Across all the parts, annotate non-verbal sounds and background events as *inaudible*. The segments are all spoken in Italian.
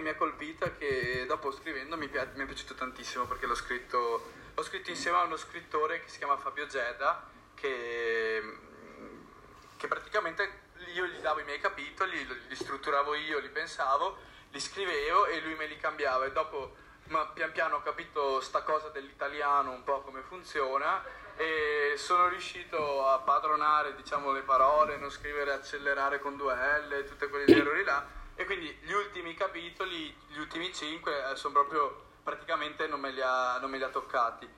mi ha colpito è che dopo scrivendo mi, pi- mi è piaciuto tantissimo perché l'ho scritto, l'ho scritto insieme a uno scrittore che si chiama Fabio Geda che, che praticamente io gli davo i miei capitoli, li strutturavo io, li pensavo, li scrivevo e lui me li cambiava. E dopo ma pian piano ho capito sta cosa dell'italiano un po' come funziona e sono riuscito a padronare diciamo le parole, non scrivere accelerare con due L, tutti quegli errori là e quindi gli ultimi capitoli, gli ultimi cinque eh, sono proprio praticamente non me li ha, non me li ha toccati.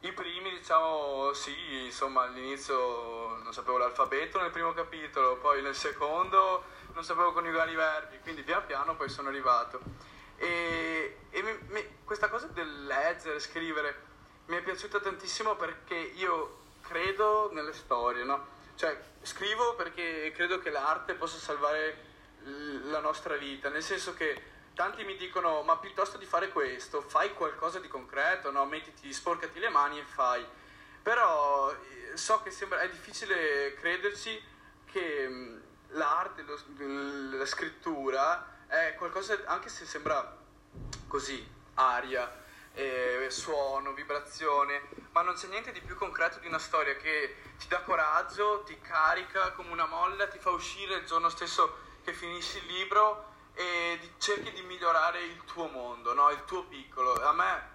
I primi, diciamo, sì, insomma, all'inizio non sapevo l'alfabeto nel primo capitolo, poi nel secondo non sapevo coniugare i verbi, quindi pian piano poi sono arrivato. E, e mi, mi, questa cosa del leggere, scrivere, mi è piaciuta tantissimo perché io credo nelle storie, no? Cioè, scrivo perché credo che l'arte possa salvare la nostra vita, nel senso che tanti mi dicono ma piuttosto di fare questo fai qualcosa di concreto, no? mettiti, sporcati le mani e fai. Però eh, so che sembra, è difficile crederci che l'arte, lo, la scrittura è qualcosa, anche se sembra così, aria, eh, suono, vibrazione, ma non c'è niente di più concreto di una storia che ti dà coraggio, ti carica come una molla, ti fa uscire il giorno stesso che finisci il libro e di, cerchi di migliorare il tuo mondo, no? il tuo piccolo. A me,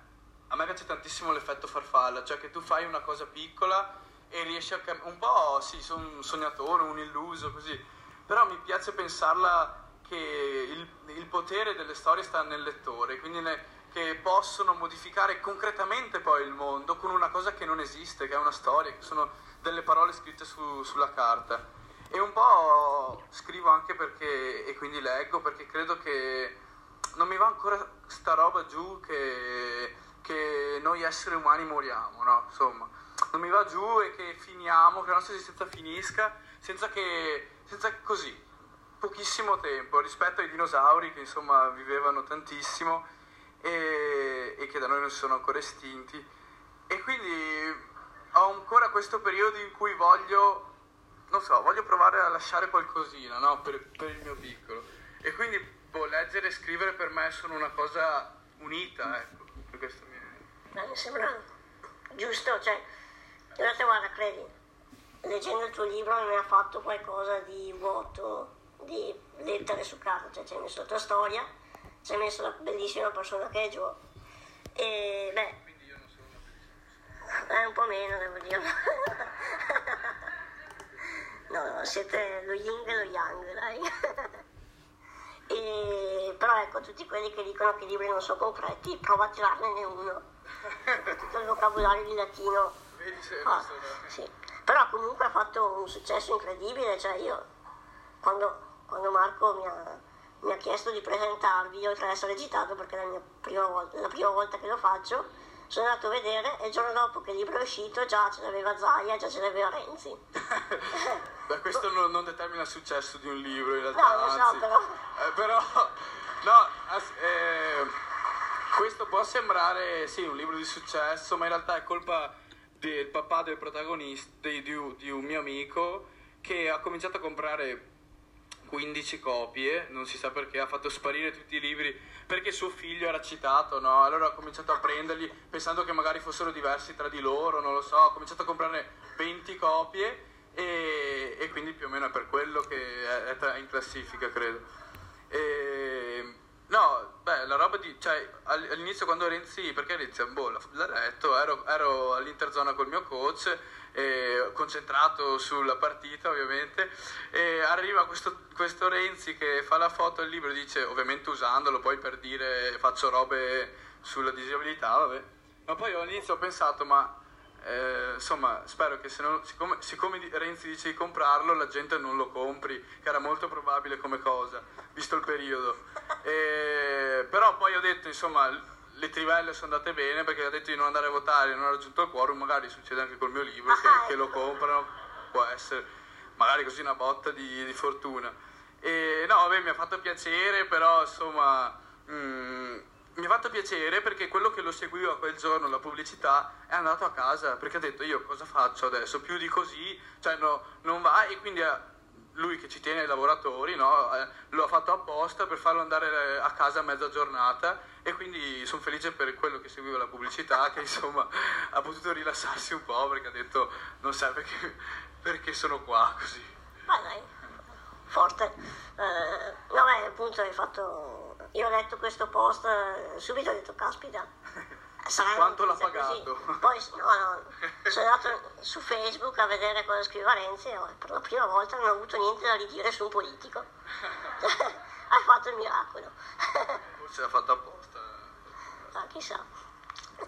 a me piace tantissimo l'effetto farfalla, cioè che tu fai una cosa piccola e riesci a cambiare. Un po' sì, sono un sognatore, un illuso, così, però mi piace pensarla che il, il potere delle storie sta nel lettore, quindi ne, che possono modificare concretamente poi il mondo con una cosa che non esiste, che è una storia, che sono delle parole scritte su, sulla carta. E un po' scrivo anche perché, e quindi leggo, perché credo che non mi va ancora sta roba giù che, che noi esseri umani moriamo, no? Insomma, non mi va giù e che finiamo, che la nostra esistenza finisca senza che, senza così, pochissimo tempo rispetto ai dinosauri che insomma vivevano tantissimo e, e che da noi non sono ancora estinti. E quindi ho ancora questo periodo in cui voglio non so, voglio provare a lasciare qualcosina, no? Per, per il mio piccolo. E quindi, boh, leggere e scrivere per me sono una cosa unita, ecco. Per questo mi... Beh, mi sembra giusto, cioè, realtà guarda, credi, leggendo il tuo libro mi ha fatto qualcosa di vuoto, di lettere su carta, cioè ci hai messo la tua storia, ci hai messo la bellissima persona che è Joe. E beh... Quindi io non sono una bellissima Eh, un po' meno, devo dire. *laughs* Siete lo yin e lo yang, dai. *laughs* e, però ecco, tutti quelli che dicono che i libri non sono concreti, prova a tirarne uno. *laughs* Tutto il vocabolario di latino. Ah, sì. Però comunque ha fatto un successo incredibile, cioè io quando, quando Marco mi ha, mi ha chiesto di presentarvi, oltre ad essere agitato perché è la, mia prima volta, la prima volta che lo faccio, sono andato a vedere e il giorno dopo che il libro è uscito già ce l'aveva Zaia, già ce l'aveva Renzi. *laughs* Beh, questo non, non determina il successo di un libro in realtà, No, lo so, anzi. però. Eh, però, *laughs* no, eh, questo può sembrare, sì, un libro di successo, ma in realtà è colpa del papà del protagonista, di, di- di un mio amico, che ha cominciato a comprare 15 copie, non si sa perché, ha fatto sparire tutti i libri perché suo figlio era citato, no? Allora ha cominciato a prenderli pensando che magari fossero diversi tra di loro, non lo so, ha cominciato a comprarne 20 copie e, e quindi più o meno è per quello che è, in classifica, credo. E, no, beh, la roba di... cioè, all- all'inizio quando Renzi, perché Renzi, boh, l'ha l'ha letto, ero, ero all'interzona col mio coach, eh, concentrato sulla partita ovviamente, e arriva questo, questo Renzi che fa la foto al libro e dice, ovviamente usandolo poi per dire faccio robe sulla disabilità, vabbè. Ma poi all'inizio ho pensato, ma eh, insomma, spero che non- siccome, siccome Renzi dice di comprarlo, la gente non lo compri, che era molto probabile come cosa, visto il periodo. E- però poi ho detto, insomma, le trivelle sono andate bene perché ha detto di non andare a votare, non ha raggiunto il quorum, magari succede anche col mio libro, che, che lo comprano, può essere magari così una botta di, di fortuna. E no, vabbè, mi ha fatto piacere, però insomma... mm, mi ha fatto piacere perché quello che lo seguiva quel giorno, la pubblicità, è andato a casa perché ha detto io cosa faccio adesso? Più di così, cioè no, non va e quindi ha- lui che ci tiene ai lavoratori, no? eh, lo ha fatto apposta per farlo andare a casa a mezza giornata e quindi sono felice per quello che seguiva la pubblicità che insomma ha potuto rilassarsi un po' perché ha detto non sai perché, perché sono qua così. Ma dai, forte. Eh, no, beh, appunto hai fatto... Io ho letto questo post, eh, subito ho detto, caspita, *laughs* sarà Quanto l'ha pagato? così. Poi, no, no, *laughs* sono andato su Facebook a vedere cosa scriveva Renzi e per la prima volta non ho avuto niente da ridire su un politico. *laughs* Hai fatto il miracolo. Forse l'ha fatto apposta. Ah, chissà.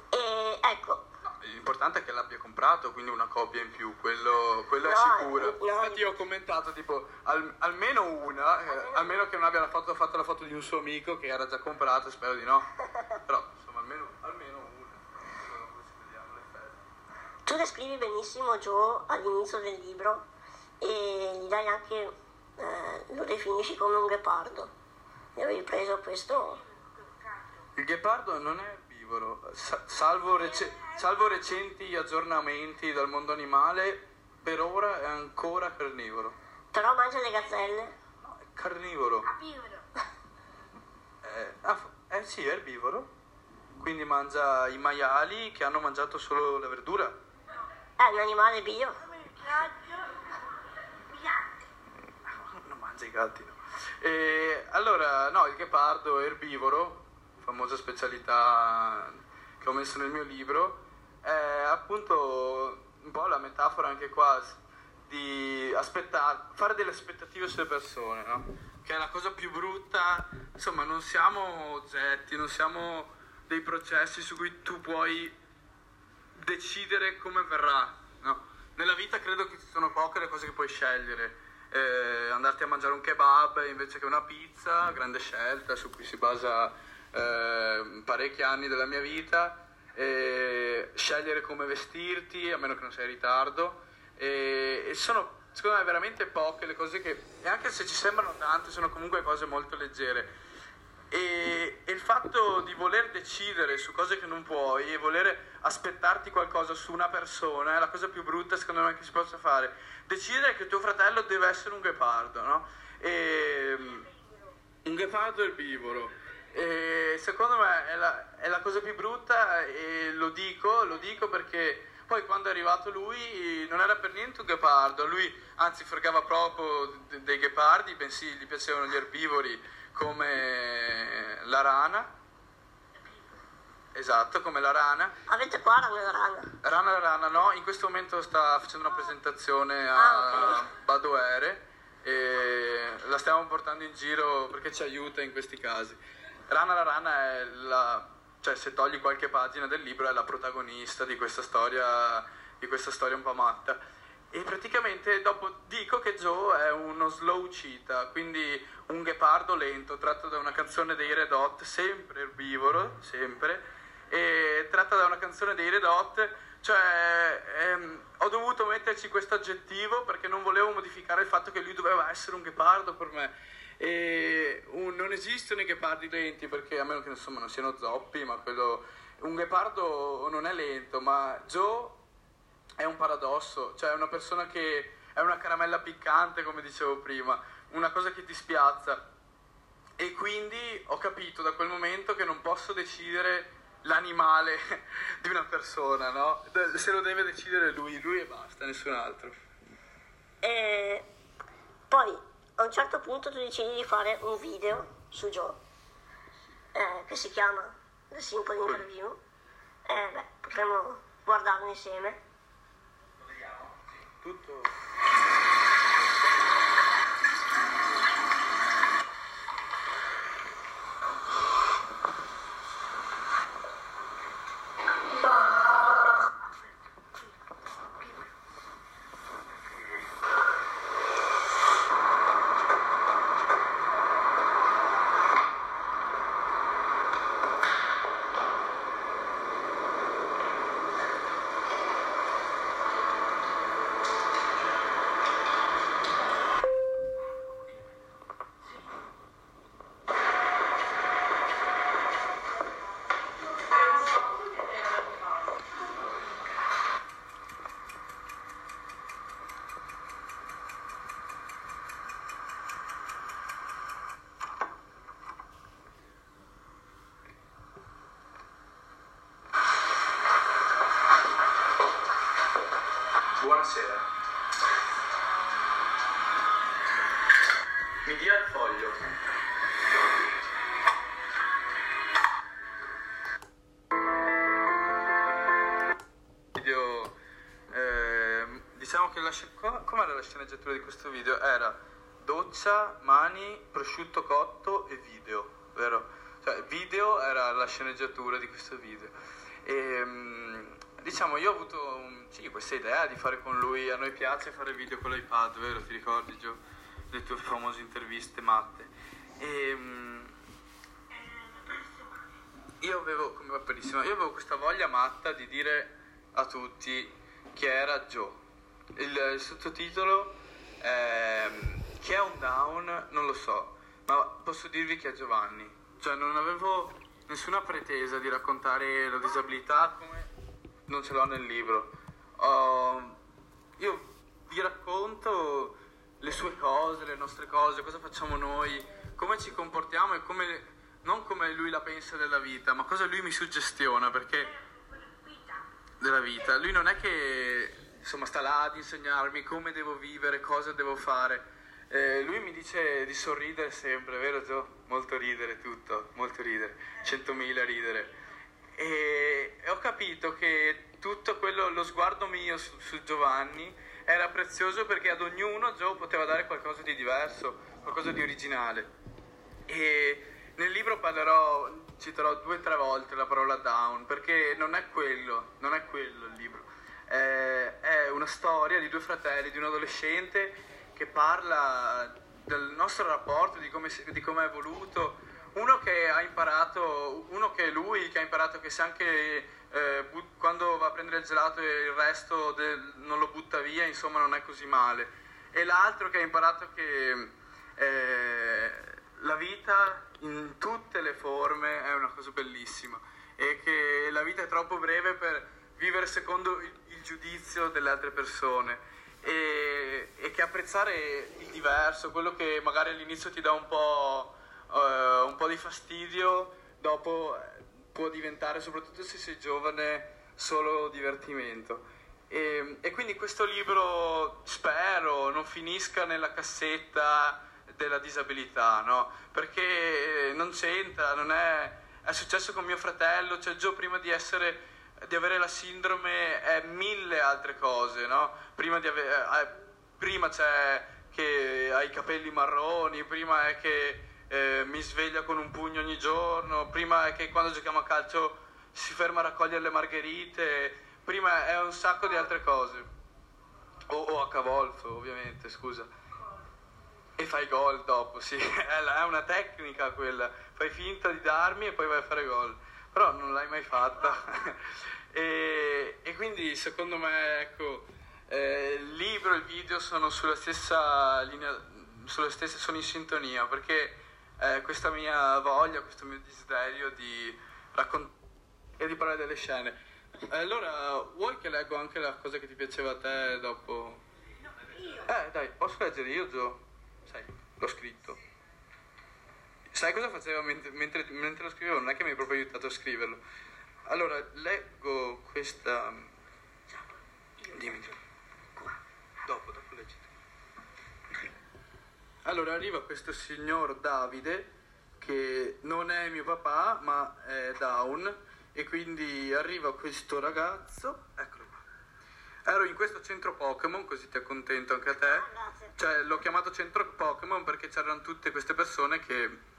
E ecco, l'importante è che l'abbia comprato, quindi una copia in più, quello, quello è No, sicuro. no. Infatti io ho commentato tipo al- almeno una, eh, almeno che non abbia fatto, fatto la foto di un suo amico che era già comprato, spero di no. *laughs* Però insomma almeno, almeno una. Tu descrivi benissimo Joe all'inizio del libro e gli dai anche, eh, lo definisci come un ghepardo. E avevi preso questo Il ghepardo non è erbivoro, sa- salvo, rece- salvo recenti aggiornamenti dal mondo animale, per ora è ancora carnivoro. però mangia le gazzelle. No, è carnivoro. *laughs* Eh, ah, eh sì, è erbivoro. Quindi mangia i maiali che hanno mangiato solo la verdura. È un animale bio. *laughs* Non mangia i gatti, no. E, allora, no, il ghepardo è erbivoro, famosa specialità che ho messo nel mio libro, è appunto un po' la metafora anche qua di aspettare, fare delle aspettative sulle persone, no? Che è la cosa più brutta, insomma, non siamo oggetti, non siamo dei processi su cui tu puoi decidere come verrà. No? Nella vita credo che ci sono poche le cose che puoi scegliere. Eh, andarti a mangiare un kebab invece che una pizza, grande scelta su cui si basa eh, parecchi anni della mia vita. Scegliere come vestirti, a meno che non sei in ritardo. E, e sono secondo me veramente poche le cose che, e anche se ci sembrano tante, sono comunque cose molto leggere. E, e il fatto di voler decidere su cose che non puoi e voler aspettarti qualcosa su una persona è la cosa più brutta secondo me che si possa fare. Decidere che tuo fratello deve essere un ghepardo, no? E, un ghepardo erbivoro. E secondo me è la, è la cosa più brutta e lo dico, lo dico perché poi quando è arrivato lui non era per niente un ghepardo, lui anzi fregava proprio de- dei ghepardi, bensì gli piacevano gli erbivori come la rana. Esatto, come la rana. Avete qua la rana. Rana la rana no, in questo momento sta facendo una presentazione a Ah. Badoere e la stiamo portando in giro perché ci aiuta in questi casi. Rana la rana è la, cioè se togli qualche pagina del libro è la protagonista di questa storia, di questa storia un po' matta. E praticamente dopo dico che Joe è uno slow cheetah, quindi un ghepardo lento, tratto da una canzone dei Red Hot, sempre erbivoro, sempre, e tratta da una canzone dei Red Hot, cioè ehm, ho dovuto metterci questo aggettivo perché non volevo modificare il fatto che lui doveva essere un ghepardo per me. E un- non esistono i ghepardi lenti perché a meno che insomma non siano zoppi, ma quello un ghepardo non è lento, ma Joe è un paradosso, cioè è una persona che è una caramella piccante, come dicevo prima, una cosa che ti spiazza. E quindi ho capito da quel momento che non posso decidere l'animale *laughs* di una persona, no? Se lo deve decidere lui, lui e basta, nessun altro. E poi a un certo punto tu decidi di fare un video su Joe eh, che si chiama The Simple Interview. E beh, potremmo guardarlo insieme. Tutto... la sceneggiatura di questo video? Era doccia, mani, prosciutto cotto e video, vero? Cioè, video era la sceneggiatura di questo video. E, mm, diciamo, io ho avuto sì, questa idea di fare con lui, a noi piace fare video con l'iPad, vero? Ti ricordi Gio? Le tue famose interviste matte. E, mm, io avevo, come io avevo questa voglia matta di dire a tutti chi era Joe. Il, sottotitolo è Chi è un down? Non lo so, ma posso dirvi chi è Giovanni. Cioè non avevo nessuna pretesa di raccontare la disabilità come non ce l'ho nel libro. Ho- io vi racconto le sue cose, le nostre cose, cosa facciamo noi, come ci comportiamo e come, non come lui la pensa della vita, ma cosa lui mi suggestiona, perché della vita. Lui non è che insomma sta là ad insegnarmi come devo vivere, cosa devo fare. Eh, lui mi dice di sorridere sempre, vero Gio? Molto ridere tutto, molto ridere, 100.000 ridere. E, e ho capito che tutto quello, lo sguardo mio su, su Giovanni era prezioso perché ad ognuno Joe poteva dare qualcosa di diverso, qualcosa di originale. E nel libro parlerò, citerò due o tre volte la parola down, perché non è quello, non è quello il libro. Eh, è una storia di due fratelli, di un adolescente che parla del nostro rapporto, di come, di come è evoluto. Uno che ha imparato, uno che è lui, che ha imparato che se anche eh, but- quando va a prendere il gelato e il resto del- non lo butta via, insomma non è così male. E l'altro che ha imparato che eh, la vita in tutte le forme è una cosa bellissima e che la vita è troppo breve per vivere secondo il giudizio delle altre persone e, e che apprezzare il diverso, quello che magari all'inizio ti dà un po', eh, un po' di fastidio, dopo eh, può diventare, soprattutto se sei giovane, solo divertimento. E, e quindi questo libro spero non finisca nella cassetta della disabilità, no? Perché non c'entra, non è... È successo con mio fratello, cioè Gio prima di essere di avere la sindrome è mille altre cose, no? Prima, di ave- eh, prima c'è che ha i capelli marroni, prima è che eh, mi sveglia con un pugno ogni giorno, prima è che quando giochiamo a calcio si ferma a raccogliere le margherite, prima è un sacco di altre cose. O, o a cavolfo, ovviamente, scusa. E fai gol dopo, sì, *laughs* è una tecnica quella. Fai finta di darmi e poi vai a fare gol. Però non l'hai mai fatta. *laughs* e, e quindi secondo me, ecco, eh, il libro e il video sono sulla stessa linea, sulle stesse, sono in sintonia, perché eh, questa mia voglia, questo mio desiderio di raccontare e di parlare delle scene. Allora, vuoi che leggo anche la cosa che ti piaceva a te dopo? Eh, dai, posso leggere io, Gio? Sai, l'ho scritto. Sai cosa facevo mentre, mentre, mentre lo scrivevo? Non è che mi hai proprio aiutato a scriverlo. Allora, leggo questa... Dimmi. Dopo, dopo leggi. Allora, arriva questo signor Davide, che non è mio papà, ma è down, e quindi arriva questo ragazzo, eccolo qua. Ero in questo centro Pokémon, così ti accontento anche a te. Ah. Cioè, l'ho chiamato centro Pokémon perché c'erano tutte queste persone che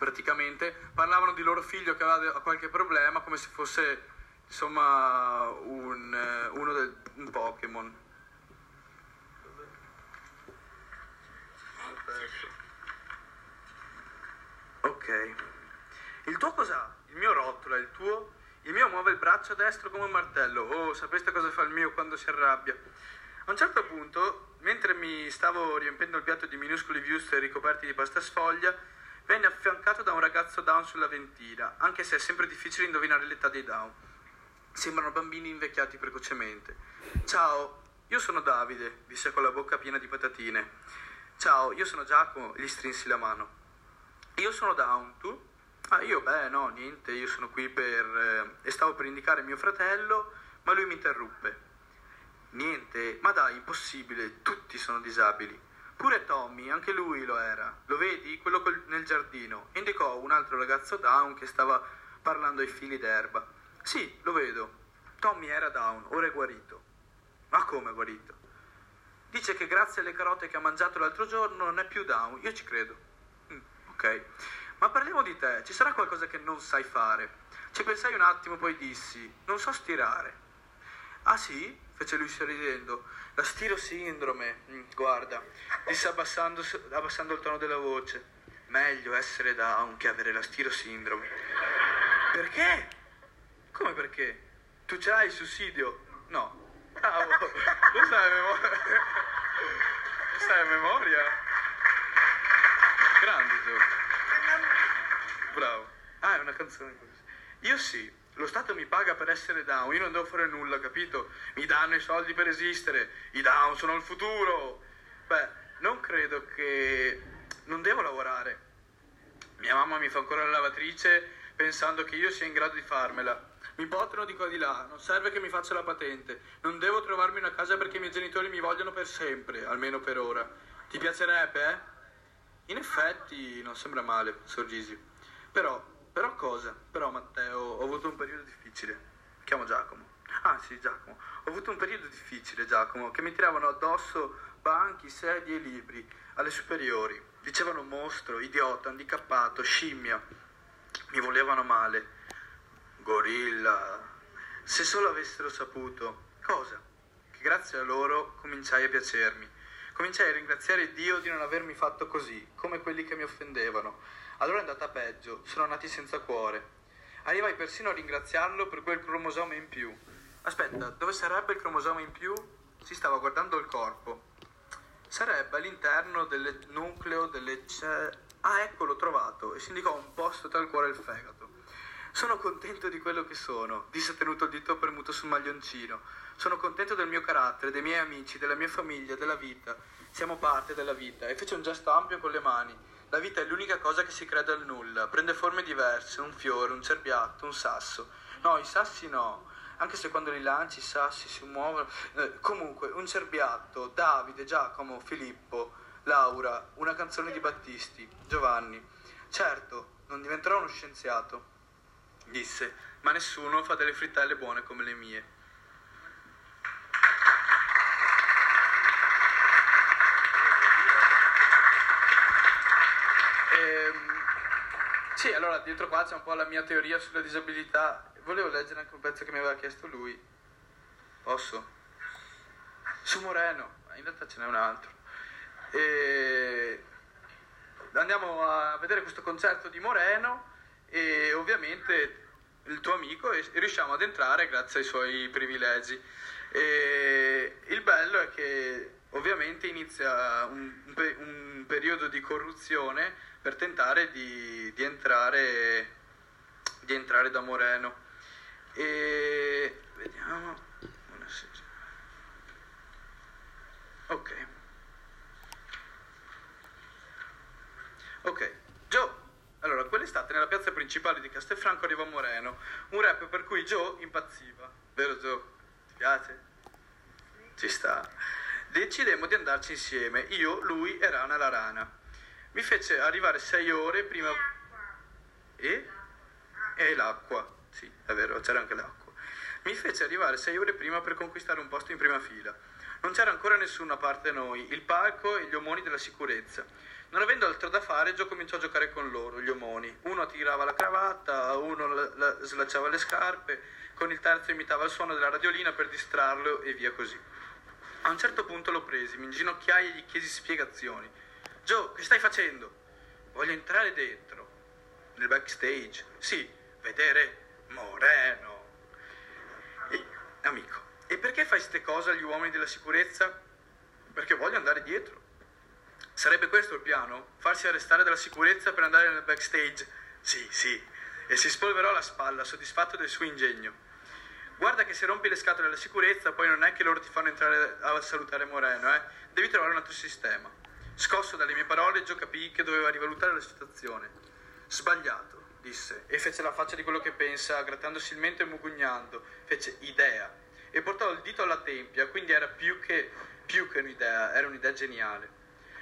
praticamente parlavano di loro figlio che aveva qualche problema come se fosse insomma un, eh, uno del, un Pokémon. Ok. Il tuo cos'ha? Il mio rotola, il tuo? Il mio muove il braccio destro come un martello. Oh, sapeste cosa fa il mio quando si arrabbia? A un certo punto, mentre mi stavo riempiendo il piatto di minuscoli wuster ricoperti di pasta sfoglia, venne affiancato da un ragazzo down sulla ventina, anche se è sempre difficile indovinare l'età dei down. Sembrano bambini invecchiati precocemente. Ciao, io sono Davide, disse con la bocca piena di patatine. Ciao, io sono Giacomo, gli strinsi la mano. Io sono down, tu? Ah, io, beh, no, niente, io sono qui per... eh, e stavo per indicare mio fratello, ma lui mi interruppe. Niente, ma dai, impossibile, tutti sono disabili. Pure Tommy, anche lui lo era. Lo vedi? Quello col- nel giardino. Indicò un altro ragazzo down che stava parlando ai fili d'erba. Sì, lo vedo. Tommy era down, ora è guarito. Ma come guarito? Dice che grazie alle carote che ha mangiato l'altro giorno non è più down. Io ci credo. Mm, ok. Ma parliamo di te. Ci sarà qualcosa che non sai fare? Ci pensai un attimo, poi dissi: Non so stirare. Ah sì? Fece lui sorridendo. La stirosindrome, mm, guarda, disse abbassando, abbassando il tono della voce. Meglio essere down che avere la stirosindrome. Perché? Come perché? Tu ce l'hai il sussidio? No. Bravo, lo sai a memoria. Lo sai a memoria? Grande gioco. Bravo. Ah, è una canzone così. Io sì, lo Stato mi paga per essere down, io non devo fare nulla, capito? Mi danno i soldi per esistere, i down sono il futuro. Beh, non credo che... non devo lavorare. Mia mamma mi fa ancora la lavatrice pensando che io sia in grado di farmela. Mi bottano di qua di là, non serve che mi faccia la patente. Non devo trovarmi una casa perché i miei genitori mi vogliono per sempre, almeno per ora. Ti piacerebbe, eh? In effetti non sembra male, sorrisi. Però, però cosa? Però Matteo, ho avuto un periodo difficile. Chiamo Giacomo. Ah sì, Giacomo. Ho avuto un periodo difficile, Giacomo, che mi tiravano addosso banchi, sedie e libri alle superiori. Dicevano mostro, idiota, handicappato, scimmia. Mi volevano male. Gorilla. Se solo avessero saputo. Cosa? Che grazie a loro cominciai a piacermi. Cominciai a ringraziare Dio di non avermi fatto così, come quelli che mi offendevano. Allora è andata peggio, sono nati senza cuore. Arrivai persino a ringraziarlo per quel cromosoma in più. Aspetta, dove sarebbe il cromosoma in più? Si stava guardando il corpo. Sarebbe all'interno del nucleo delle ce... Ah, ecco, l'ho trovato. E si indicò un posto tra il cuore e il fegato. Sono contento di quello che sono, disse tenuto il dito premuto sul maglioncino. Sono contento del mio carattere, dei miei amici, della mia famiglia, della vita. Siamo parte della vita. E fece un gesto ampio con le mani. La vita è l'unica cosa che si crea dal nulla. Prende forme diverse, un fiore, un cerbiatto, un sasso. No, i sassi no. Anche se quando li lanci i sassi si muovono. Eh, comunque, un cerbiatto, Davide, Giacomo, Filippo, Laura, una canzone di Battisti, Giovanni. Certo, non diventerò uno scienziato, disse, ma nessuno fa delle frittelle buone come le mie. Sì, allora dietro qua c'è un po' la mia teoria sulla disabilità. Volevo leggere anche un pezzo che mi aveva chiesto lui. Posso? Su Moreno, in realtà ce n'è un altro. E andiamo a vedere questo concerto di Moreno e ovviamente il tuo amico e riusciamo ad entrare grazie ai suoi privilegi. E il bello è che ovviamente inizia un, un periodo di corruzione per tentare di, di, entrare, di entrare da Moreno. E vediamo. Ok. Ok. Joe. Allora, quell'estate nella piazza principale di Castelfranco arriva Moreno, un rap per cui Joe impazziva. Vero Joe? Ti piace? Ci sta. Decidemmo di andarci insieme, io, lui e Rana la rana. Mi fece arrivare sei ore prima... E? E l'acqua. Sì, è vero, c'era anche l'acqua. Mi fece arrivare sei ore prima per conquistare un posto in prima fila. Non c'era ancora nessuno a parte noi, il palco e gli omoni della sicurezza. Non avendo altro da fare, Gio cominciò a giocare con loro, gli omoni. Uno tirava la cravatta, uno la, la, slacciava le scarpe, con il terzo imitava il suono della radiolina per distrarlo e via così. A un certo punto lo presi, mi inginocchiai e gli chiesi spiegazioni. Gio, che stai facendo? Voglio entrare dentro. Nel backstage? Sì, vedere Moreno. E, amico, e perché fai queste cose agli uomini della sicurezza? Perché voglio andare dietro. Sarebbe questo il piano? Farsi arrestare dalla sicurezza per andare nel backstage? Sì, sì. E si spolverò la spalla, soddisfatto del suo ingegno. Guarda che se rompi le scatole alla sicurezza, poi non è che loro ti fanno entrare a salutare Moreno, eh? Devi trovare un altro sistema. Scosso dalle mie parole, Gio capì che doveva rivalutare la situazione. Sbagliato, disse, e fece la faccia di quello che pensa, grattandosi il mento e mugugnando. Fece idea. e portò il dito alla tempia, quindi era più che, più che un'idea, era un'idea geniale.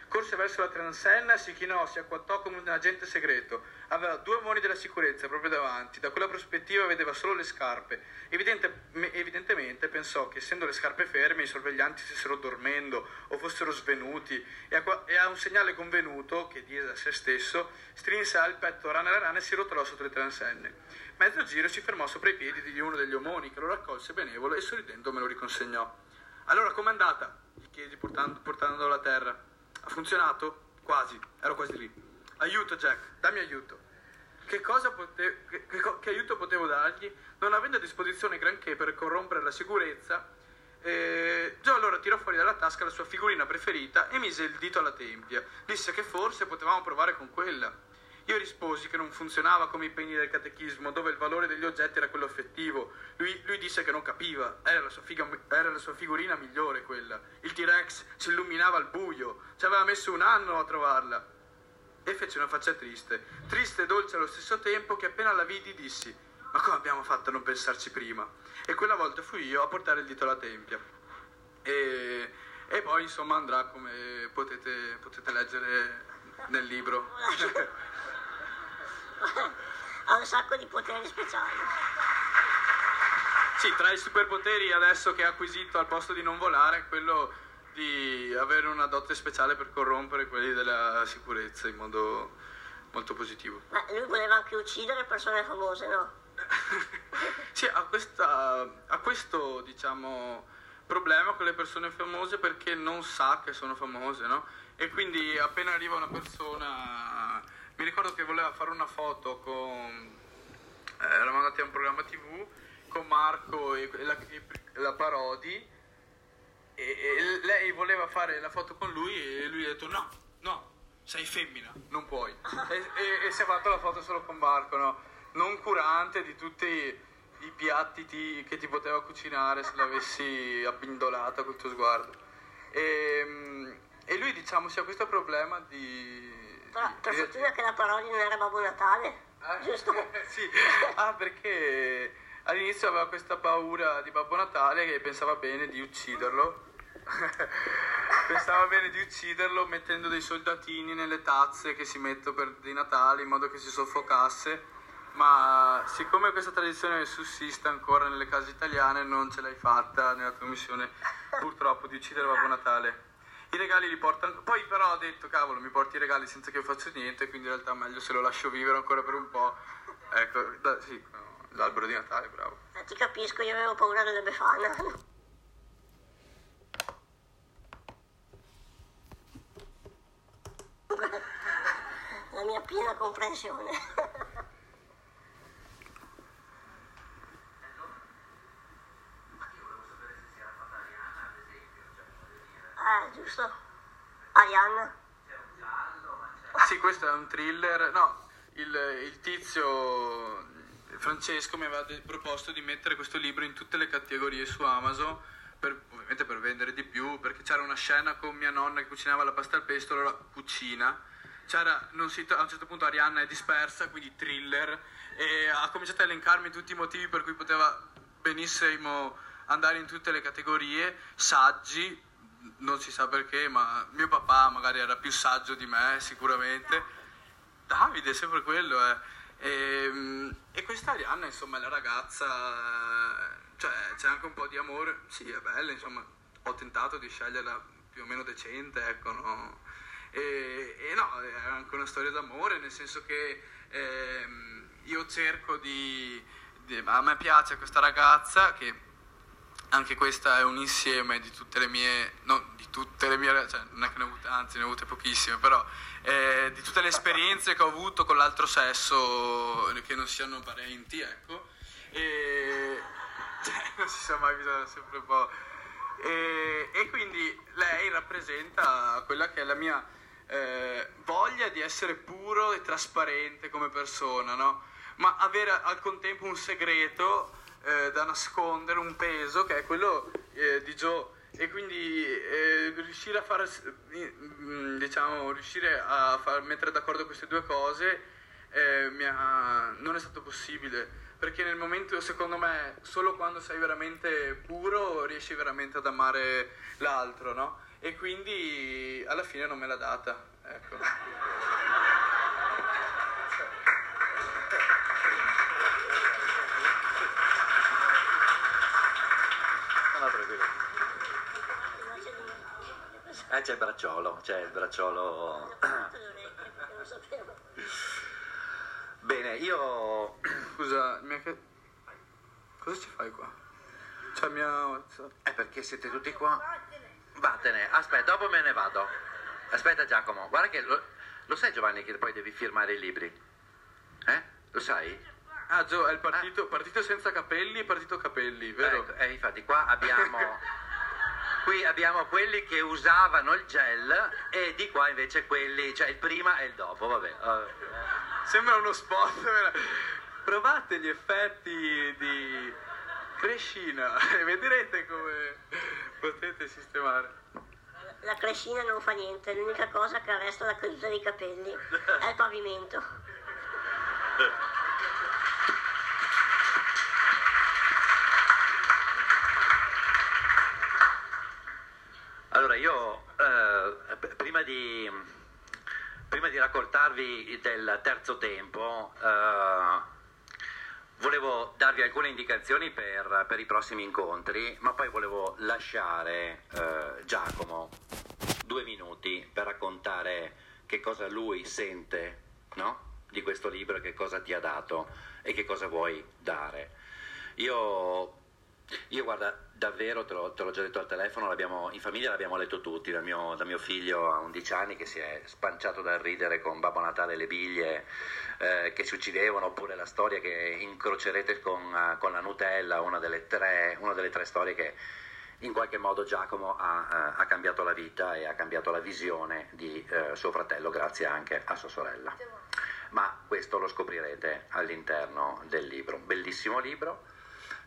Corse verso la transenna, si chinò, si acquattò come un agente segreto. Aveva due uomini della sicurezza proprio davanti. Da quella prospettiva vedeva solo le scarpe. Evidente, evidentemente pensò che, essendo le scarpe ferme, i sorveglianti stessero dormendo o fossero svenuti. E a, e a un segnale convenuto, che diede a se stesso, strinse al petto rana la rana e si rotolò sotto le transenne. Mezzo giro si fermò sopra i piedi di uno degli omoni, che lo raccolse benevolo e sorridendo me lo riconsegnò. Allora, com'è andata? gli chiesi portando, portandolo alla terra. Ha funzionato? Quasi, ero quasi lì. Aiuto Jack, dammi aiuto. Che, pote- che, che, che aiuto potevo dargli? Non avendo a disposizione granché per corrompere la sicurezza, eh, Joe allora tirò fuori dalla tasca la sua figurina preferita e mise il dito alla tempia. Disse che forse potevamo provare con quella. Io risposi che non funzionava come i pegni del catechismo, dove il valore degli oggetti era quello affettivo. Lui, lui disse che non capiva, era la, figa, era la, sua figurina migliore quella. Il T-Rex si illuminava al buio, ci aveva messo un anno a trovarla. E fece una faccia triste, triste e dolce allo stesso tempo, che appena la vidi dissi: Ma come abbiamo fatto a non pensarci prima? E quella volta fui io a portare il dito alla tempia. E, e poi insomma andrà come potete, potete leggere nel libro. *laughs* ha un sacco di poteri speciali. Sì, tra i superpoteri adesso che ha acquisito al posto di non volare, quello di avere una dote speciale per corrompere quelli della sicurezza in modo molto positivo. Ma lui voleva anche uccidere persone famose, no? *laughs* sì, ha, questa, ha questo, diciamo, problema con le persone famose perché non sa che sono famose, no? E quindi appena arriva una persona mi ricordo che voleva fare una foto con... Eh, eravamo andati a un programma tv con Marco e la, e la Parodi e, e, lei voleva fare la foto con lui e lui ha detto no, no, sei femmina, non puoi. *laughs* e, e, si è fatto la foto solo con Marco, no? Non curante di tutti i piatti ti, che ti poteva cucinare se l'avessi abbindolata col tuo sguardo. E, e lui diciamo si ha questo problema di però per fortuna che la parodia non era Babbo Natale, eh? giusto? *laughs* sì, ah perché all'inizio aveva questa paura di Babbo Natale che pensava bene di ucciderlo. *laughs* pensava bene di ucciderlo mettendo dei soldatini nelle tazze che si mettono per di Natale in modo che si soffocasse. Ma siccome questa tradizione sussiste ancora nelle case italiane, non ce l'hai fatta nella tua missione purtroppo di uccidere Babbo Natale i regali li portano. Poi però ho detto, cavolo, mi porti i regali senza che io faccia niente, quindi in realtà meglio se lo lascio vivere ancora per un po'. Ecco, da, sì, l'albero di Natale, bravo. Eh, ti capisco, io avevo paura della Befana. La mia piena comprensione. Eh, giusto. Arianna. Sì, questo è un thriller. No, il, il tizio Francesco mi aveva proposto di mettere questo libro in tutte le categorie su Amazon. Per, ovviamente per vendere di più, perché c'era una scena con mia nonna che cucinava la pasta al pesto, allora cucina. Si, a un certo punto Arianna è dispersa, quindi thriller, e ha cominciato a elencarmi tutti i motivi per cui poteva benissimo andare in tutte le categorie, saggi, non si sa perché, ma mio papà magari era più saggio di me, sicuramente. Davide, sempre quello. Eh. E, e questa Arianna, insomma, è la ragazza, cioè c'è anche un po' di amore, sì, è bella, insomma, ho tentato di sceglierla più o meno decente, ecco, no? E, e no, è anche una storia d'amore, nel senso che eh, io cerco di, di... A me piace questa ragazza che anche questa è un insieme di tutte le mie, no, di tutte le mie, cioè non è che ne ho avute, anzi ne ho avute pochissime, però eh, di tutte le esperienze che ho avuto con l'altro sesso che non siano parenti, ecco, e cioè, *laughs* non si sa mai, bisogna sempre un po'. E, e, quindi lei rappresenta quella che è la mia eh, voglia di essere puro e trasparente come persona, no? Ma avere al contempo un segreto eh, da nascondere, un peso che è quello eh, di Joe e quindi eh, riuscire a far, mm, diciamo, riuscire a far mettere d'accordo queste due cose eh, ha, non è stato possibile perché nel momento, secondo me, solo quando sei veramente puro riesci veramente ad amare l'altro, no? E quindi alla fine non me l'ha data, ecco. Eh, c'è il bracciolo, c'è il bracciolo. Bene, io... Scusa, mia... cosa ci fai qua? Cioè, mia... È perché siete tutti qua? Vattene, aspetta, dopo me ne vado. Aspetta Giacomo, guarda che lo, lo sai Giovanni che poi devi firmare i libri? Eh? Lo sai? Ah Gio, è il partito, ah. partito senza capelli e partito capelli, vero? Ecco, eh, infatti qua abbiamo... *laughs* qui abbiamo quelli che usavano il gel e di qua invece quelli, cioè il prima e il dopo, vabbè. Sembra uno spot. *laughs* Provate gli effetti di crescina *laughs* e vedrete come potete sistemare. La crescina non fa niente, l'unica cosa che arresta la caduta dei capelli è il pavimento. Allora io eh, prima di prima di raccontarvi del terzo tempo, eh, volevo darvi alcune indicazioni per, per, i prossimi incontri, ma poi volevo lasciare eh, Giacomo due minuti per raccontare che cosa lui sente no? di questo libro, che cosa ti ha dato e che cosa vuoi dare. Io io guarda, davvero, te l'ho, te l'ho, già detto al telefono, in famiglia l'abbiamo letto tutti, da mio, da mio, figlio a 11 anni che si è spanciato dal ridere con Babbo Natale e le biglie eh, che si uccidevano, oppure la storia che incrocerete con, uh, con la Nutella, una delle, tre, una delle, tre, storie che in qualche modo Giacomo ha, uh, ha, cambiato la vita e ha cambiato la visione di uh, suo fratello grazie anche a sua sorella. Ma questo lo scoprirete all'interno del libro, bellissimo libro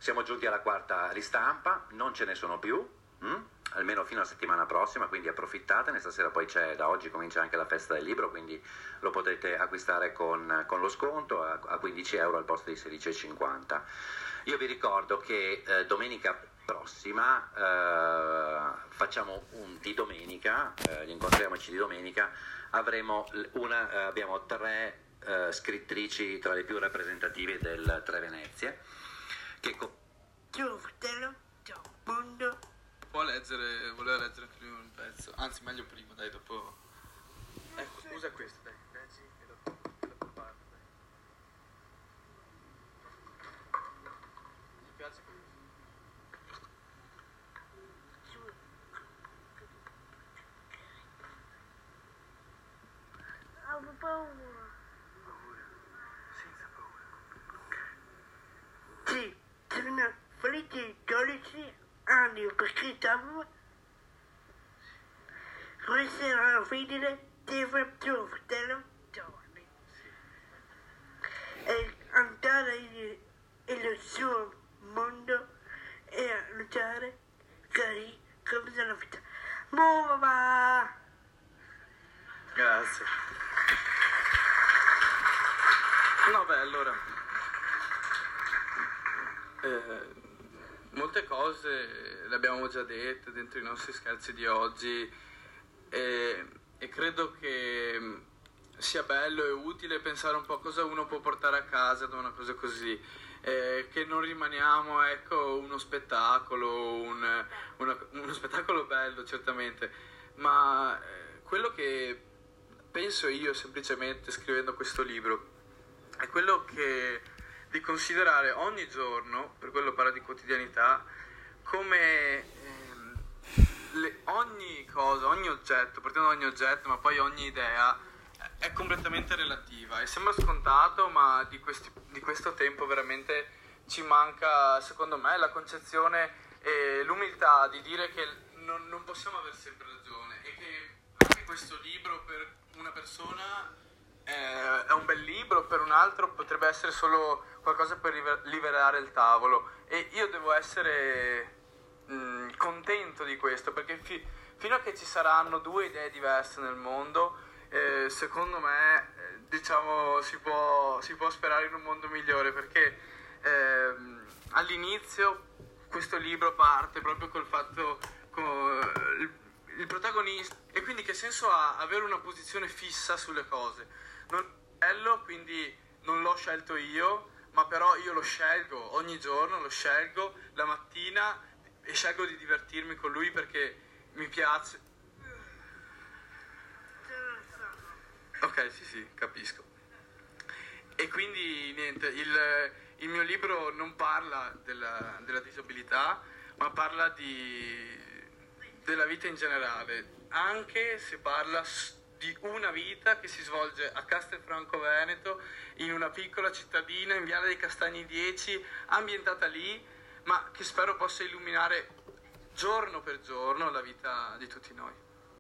siamo giunti alla quarta ristampa, non ce ne sono più, hm? almeno fino alla settimana prossima, quindi approfittatene, stasera poi c'è, da oggi comincia anche la festa del libro, quindi lo potete acquistare con, con lo sconto a, a, 15 euro al posto di 16,50. Io vi ricordo che eh, domenica prossima eh, facciamo un di domenica, eh, incontriamoci di domenica, avremo una, eh, abbiamo tre eh, scrittrici tra le più rappresentative del Tre Venezie che co- Ciao fratello, ciao mondo. Può leggere, voleva leggere prima un pezzo, anzi meglio prima, dai, dopo... Ecco, usa questo, dai, leggi e dopo, dopo parlo, dai. Mi piace questo. Ho paura. Felici 12 anni per Cristo resterà fedele deve tuo fratello Giovanni e andare nel suo mondo e a lottare cari come nella vita. Muova! Grazie. No, beh, allora... Eh, molte cose le abbiamo già dette dentro i nostri scherzi di oggi e, e credo che sia bello e utile pensare un po' cosa uno può portare a casa da una cosa così. Eh, che non rimaniamo ecco, uno spettacolo, un, una, uno spettacolo bello certamente, ma eh, quello che penso io semplicemente scrivendo questo libro è quello che di considerare ogni giorno, per quello parla di quotidianità, come ehm, le, ogni cosa, ogni oggetto, partendo da ogni oggetto, ma poi ogni idea, è completamente relativa. E sembra scontato, ma di, questi, di questo tempo veramente ci manca, secondo me, la concezione e l'umiltà di dire che non, non possiamo avere sempre ragione e che anche questo libro per una persona è, è un bel libro, per un altro potrebbe essere solo qualcosa per liberare il tavolo. E io devo essere mh, mm, contento di questo perché fi- fino a che ci saranno due idee diverse nel mondo, eh, secondo me eh, diciamo si può, si può sperare in un mondo migliore perché ehm, all'inizio questo libro parte proprio col fatto con il, il protagonista e quindi che senso ha avere una posizione fissa sulle cose non bello quindi non l'ho scelto io ma però io lo scelgo ogni giorno lo scelgo la mattina e scelgo di divertirmi con lui perché mi piace Ok, sì, sì, capisco. E quindi niente, il, il mio libro non parla della, della disabilità, ma parla di, della vita in generale, anche se parla di una vita che si svolge a Castelfranco Veneto, in una piccola cittadina in Viale dei Castagni 10, ambientata lì, ma che spero possa illuminare giorno per giorno la vita di tutti noi.